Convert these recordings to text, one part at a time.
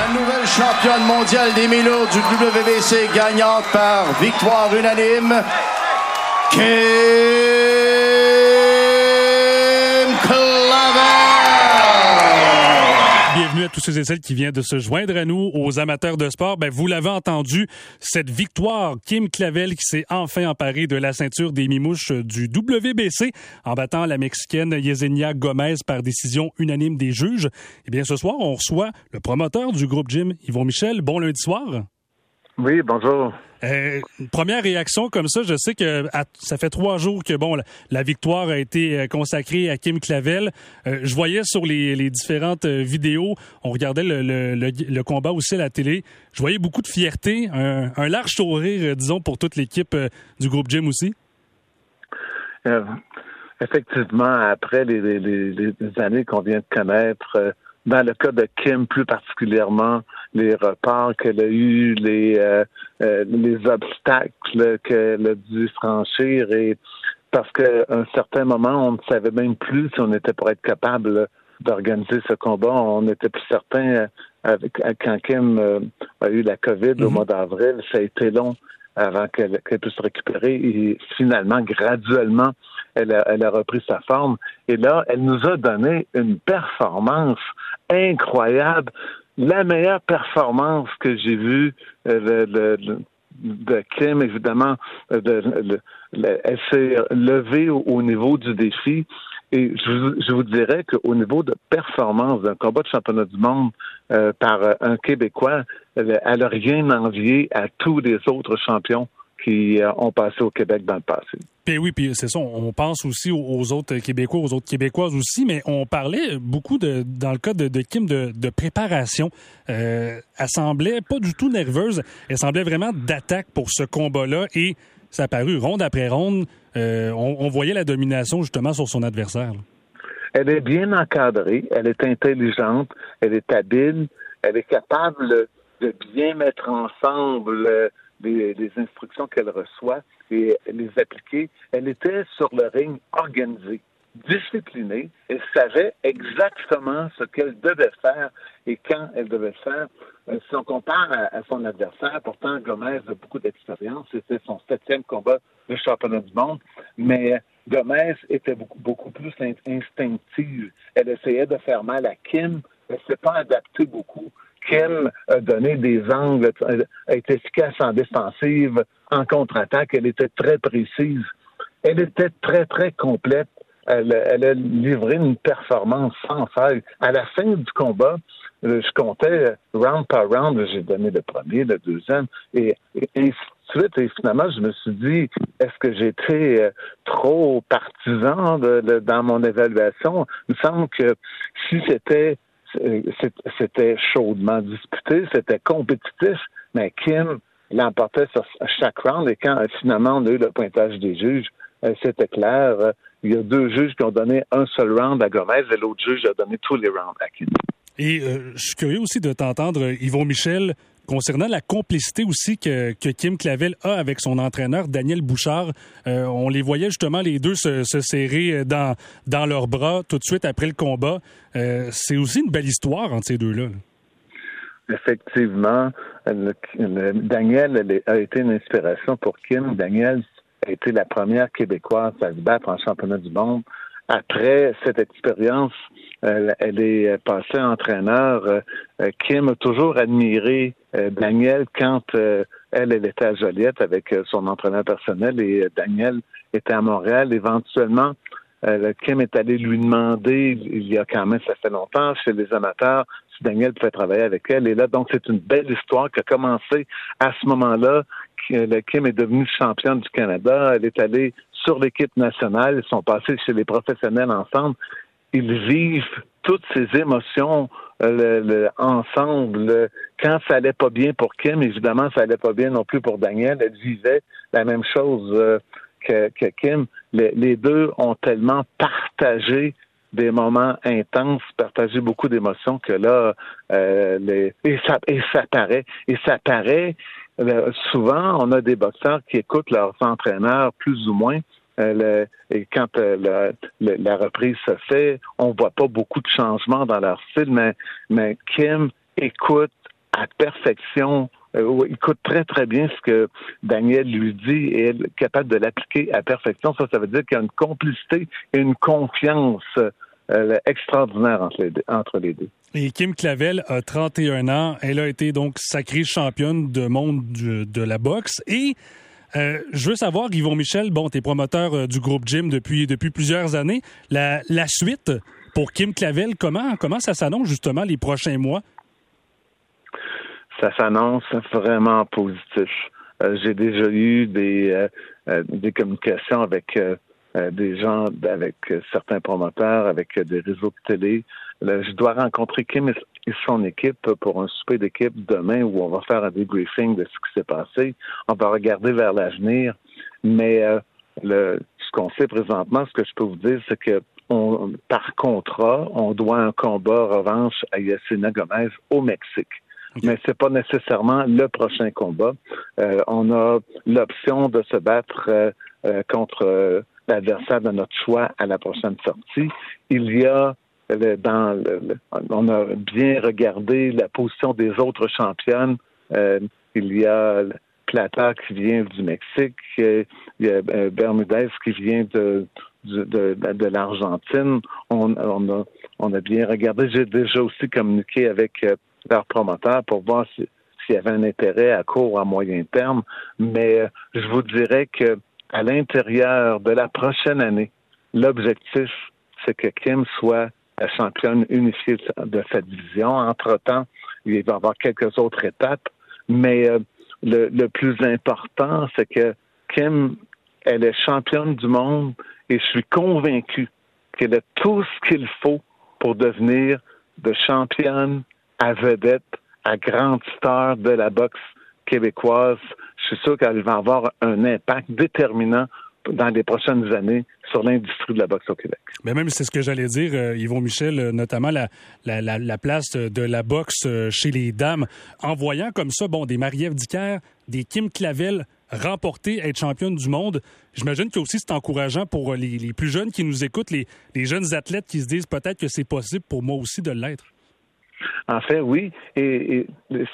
La nouvelle championne mondiale des Milos du WBC gagnante par victoire unanime, À tous ceux et celles qui viennent de se joindre à nous, aux amateurs de sport. Ben, vous l'avez entendu, cette victoire, Kim Clavel qui s'est enfin emparée de la ceinture des mimouches du WBC en battant la Mexicaine Yesenia Gomez par décision unanime des juges. Eh bien, ce soir, on reçoit le promoteur du groupe Jim, Yvon Michel. Bon lundi soir. Oui, bonjour. Euh, première réaction comme ça, je sais que ça fait trois jours que bon la, victoire a été euh, consacrée à Kim Clavel. Euh, je voyais sur les, différentes vidéos, on regardait le, combat aussi à la télé. Je voyais beaucoup de fierté, un, large sourire, disons, pour toute l'équipe du groupe Jim aussi. effectivement, après les, les années qu'on vient de connaître dans le cas de Kim plus particulièrement, les repas qu'elle a eus, les, euh, euh, les obstacles qu'elle a dû franchir et parce qu'à un certain moment, on ne savait même plus si on était pour être capable d'organiser ce combat. On n'était plus certain euh, avec, quand Kim a eu la COVID au mhm. mois d'avril. Ça a été long avant qu'elle puisse se récupérer et finalement, graduellement, elle a, repris sa forme. Et là, elle nous a donné une performance incroyable. La meilleure performance que j'ai vue euh, de, Kim, évidemment, euh, elle s'est levée au, niveau du défi. Et je, vous dirais qu'au niveau de performance d'un combat de championnat du monde euh, par un Québécois, elle n'a rien envié à tous les autres champions qui euh, ont passé au Québec dans le passé. Puis oui, puis c'est ça. On pense aussi aux autres Québécois, aux autres Québécoises aussi, mais on parlait beaucoup de, dans le cas de, Kim de, préparation. Euh, elle semblait pas du tout nerveuse. Elle semblait vraiment d'attaque pour ce combat-là et ça a paru ronde après ronde. Euh, on, voyait la domination justement sur son adversaire. Elle est bien encadrée, elle est intelligente, elle est habile, elle est capable de bien mettre ensemble les, instructions qu'elle reçoit et les appliquer. Elle était sur le ring organisée, disciplinée. Elle savait exactement ce qu'elle devait faire et quand elle devait faire. Euh, si on compare à, son adversaire, pourtant Gomez a beaucoup d'expérience, c'était son septième combat de championnat du monde, mais Gomez était beaucoup, beaucoup plus instinctive. Elle essayait de faire mal à Kim, elle ne s'est pas adaptée beaucoup. Kim a donné des angles, a été efficace en défensive, en contre-attaque. Elle était très précise. Elle était très, très complète. Elle, a livré une performance sans faille. À la fin du combat, euh, je comptais round par round, j'ai donné le premier, le deuxième, et, de suite. Et finalement, je me suis dit, est-ce que j'étais euh, trop partisan dans mon évaluation? Il me semble que si c'était c'était chaudement disputé, c'était compétitif, mais Kim l'emportait sur chaque round et quand finalement on a eu le pointage des juges, euh, c'était clair. Euh, il y a deux juges qui ont donné un seul round à Gomez et l'autre juge a donné tous les rounds à Kim. Et euh, je suis curieux aussi de t'entendre, Yvon Michel, Concernant la complicité aussi que, Kim Clavel a avec son entraîneur Daniel Bouchard, euh, on les voyait justement les deux se, serrer dans, dans leurs bras tout de suite après le combat. Euh, c'est aussi une belle histoire entre ces deux-là. Effectivement, Daniel a été une inspiration pour Kim. Daniel a été la première Québécoise à se battre en championnat du monde. Après cette expérience, elle est passée entraîneur. Euh, Kim a toujours admiré euh, Daniel quand euh, elle, elle était à Joliette avec son entraîneur personnel et Daniel était à Montréal. Éventuellement, Kim est allé lui demander, il y a quand même, ça fait longtemps, chez les amateurs, si Daniel pouvait travailler avec elle. Et là, donc, c'est une belle histoire qui a commencé à ce moment-là. Kim est devenue championne du Canada. Elle est allée sur l'équipe nationale. Ils sont passés chez les professionnels ensemble ils vivent toutes ces émotions euh, ensemble. Quand ça allait pas bien pour Kim, évidemment, ça allait pas bien non plus pour Daniel. Elle vivait la même chose euh, que, Kim. Les, deux ont tellement partagé des moments intenses, partagé beaucoup d'émotions que là, euh, les, et ça et ça paraît et ça paraît. souvent, on a des boxeurs qui écoutent leurs entraîneurs plus ou moins euh, et quand euh, la, reprise se fait, on voit pas beaucoup de changements dans leur style, mais, mais Kim écoute à perfection. Euh, il écoute très, très bien ce que Daniel lui dit et est capable de l'appliquer à perfection. Ça, ça veut dire qu'il y a une complicité et une confiance euh, extraordinaire entre les, deux. Et Kim Clavel a 31 ans. Elle a été donc sacrée championne de monde de la boxe. Et euh, je veux savoir, Yvon Michel, bon, tu es promoteur du groupe Gym depuis, depuis plusieurs années. La, la suite pour Kim Clavel, comment, comment ça s'annonce justement les prochains mois? Ça s'annonce vraiment positif. J'ai déjà eu des, des communications avec euh, des gens avec euh, certains promoteurs, avec euh, des réseaux de télé. je dois rencontrer Kim et son équipe pour un souper d'équipe demain où on va faire un debriefing de ce qui s'est passé. On va regarder vers l'avenir. Mais le, ce qu'on sait présentement, ce que je peux vous dire, c'est que on, par contrat, on doit un combat revanche à Yacina Gomez au Mexique. Mais c'est pas nécessairement le prochain combat. on a l'option de se battre contre l'adversaire de notre choix à la prochaine sortie. Il y a dans on a bien regardé la position des autres championnes. Euh, il y a Plata qui vient du Mexique, il y a euh, Bermudez qui vient de, de, l'Argentine. On, a, on a bien regardé. J'ai déjà aussi communiqué avec euh, leurs promoteurs pour voir s'il y avait un intérêt à court ou à moyen terme. Mais je vous dirais que à l'intérieur de la prochaine année, l'objectif, c'est que Kim soit la championne unifiée de cette division. Entre-temps, il va y avoir quelques autres étapes, mais euh, le, plus important, c'est que Kim, elle est championne du monde et je suis convaincu qu'elle a tout ce qu'il faut pour devenir de championne à vedette, à grande star de la boxe québécoise, je suis sûr qu'elle va avoir un impact déterminant dans les prochaines années sur l'industrie de la boxe au Québec. Mais même, c'est ce que j'allais dire, euh, Yvon Michel, euh, notamment la, la, place de la boxe euh, chez les dames. En voyant comme ça, bon, des Marie-Ève des Kim Clavel remporter, être championne du monde, j'imagine que aussi c'est encourageant pour les, plus jeunes qui nous écoutent, les jeunes athlètes qui se disent peut-être que c'est possible pour moi aussi de l'être. En fait, oui. Et,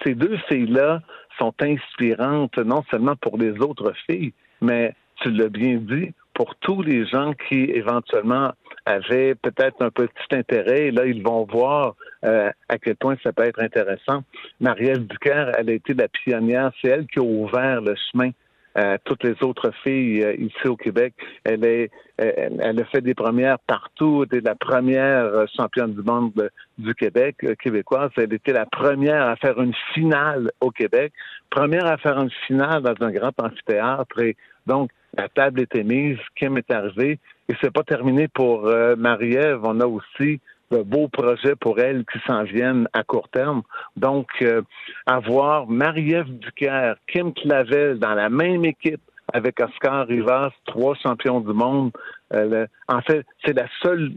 ces deux filles-là sont inspirantes non seulement pour les autres filles, mais tu l'as bien dit, pour tous les gens qui éventuellement avaient peut-être un petit intérêt. là, ils vont voir euh, à quel point ça peut être intéressant. Marielle Ducaire, elle a été la pionnière. C'est elle qui a ouvert le chemin à toutes les autres filles euh, ici au Québec. Elle est, elle, a fait des premières partout. Elle était la première euh, championne du monde du Québec euh, québécoise. Elle était la première à faire une finale au Québec, première à faire une finale dans un grand amphithéâtre. Et donc, la table était mise. Kim est arrivée. Et c'est pas terminé pour Marie-Ève. On a aussi de beaux projets pour elle qui s'en viennent à court terme. Donc, euh, avoir Marie-Ève Ducaire, Kim Clavel dans la même équipe avec Oscar Rivas, trois champions du monde, euh, en fait, c'est la seule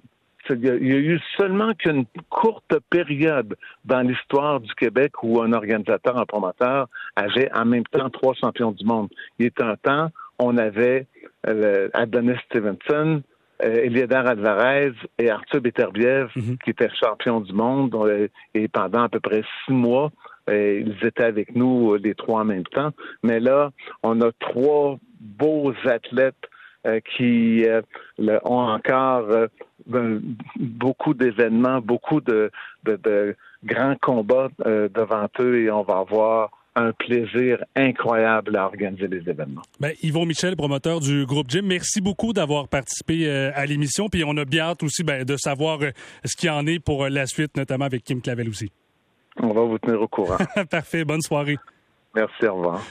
il y a eu seulement qu'une courte période dans l'histoire du Québec où un organisateur, un promoteur avait en même temps trois champions du monde. Il y a un temps, on avait euh, Adonis Stevenson, euh, Eliadar Alvarez et Arthur Beterbiev, mhm. qui étaient champions du monde, euh, et pendant à peu près six mois, euh, ils étaient avec nous les trois en même temps. Mais là, on a trois beaux athlètes qui ont encore beaucoup d'événements, beaucoup de, de, grands combats devant eux et on va avoir un plaisir incroyable à organiser les événements. Ben, Yvon Michel, promoteur du groupe Jim, merci beaucoup d'avoir participé euh, à l'émission. Puis on a bien hâte aussi ben, de savoir euh, ce qu'il en est pour euh, la suite, notamment avec Kim Clavel aussi. On va vous tenir au courant. Parfait. Bonne soirée. Merci. Au revoir.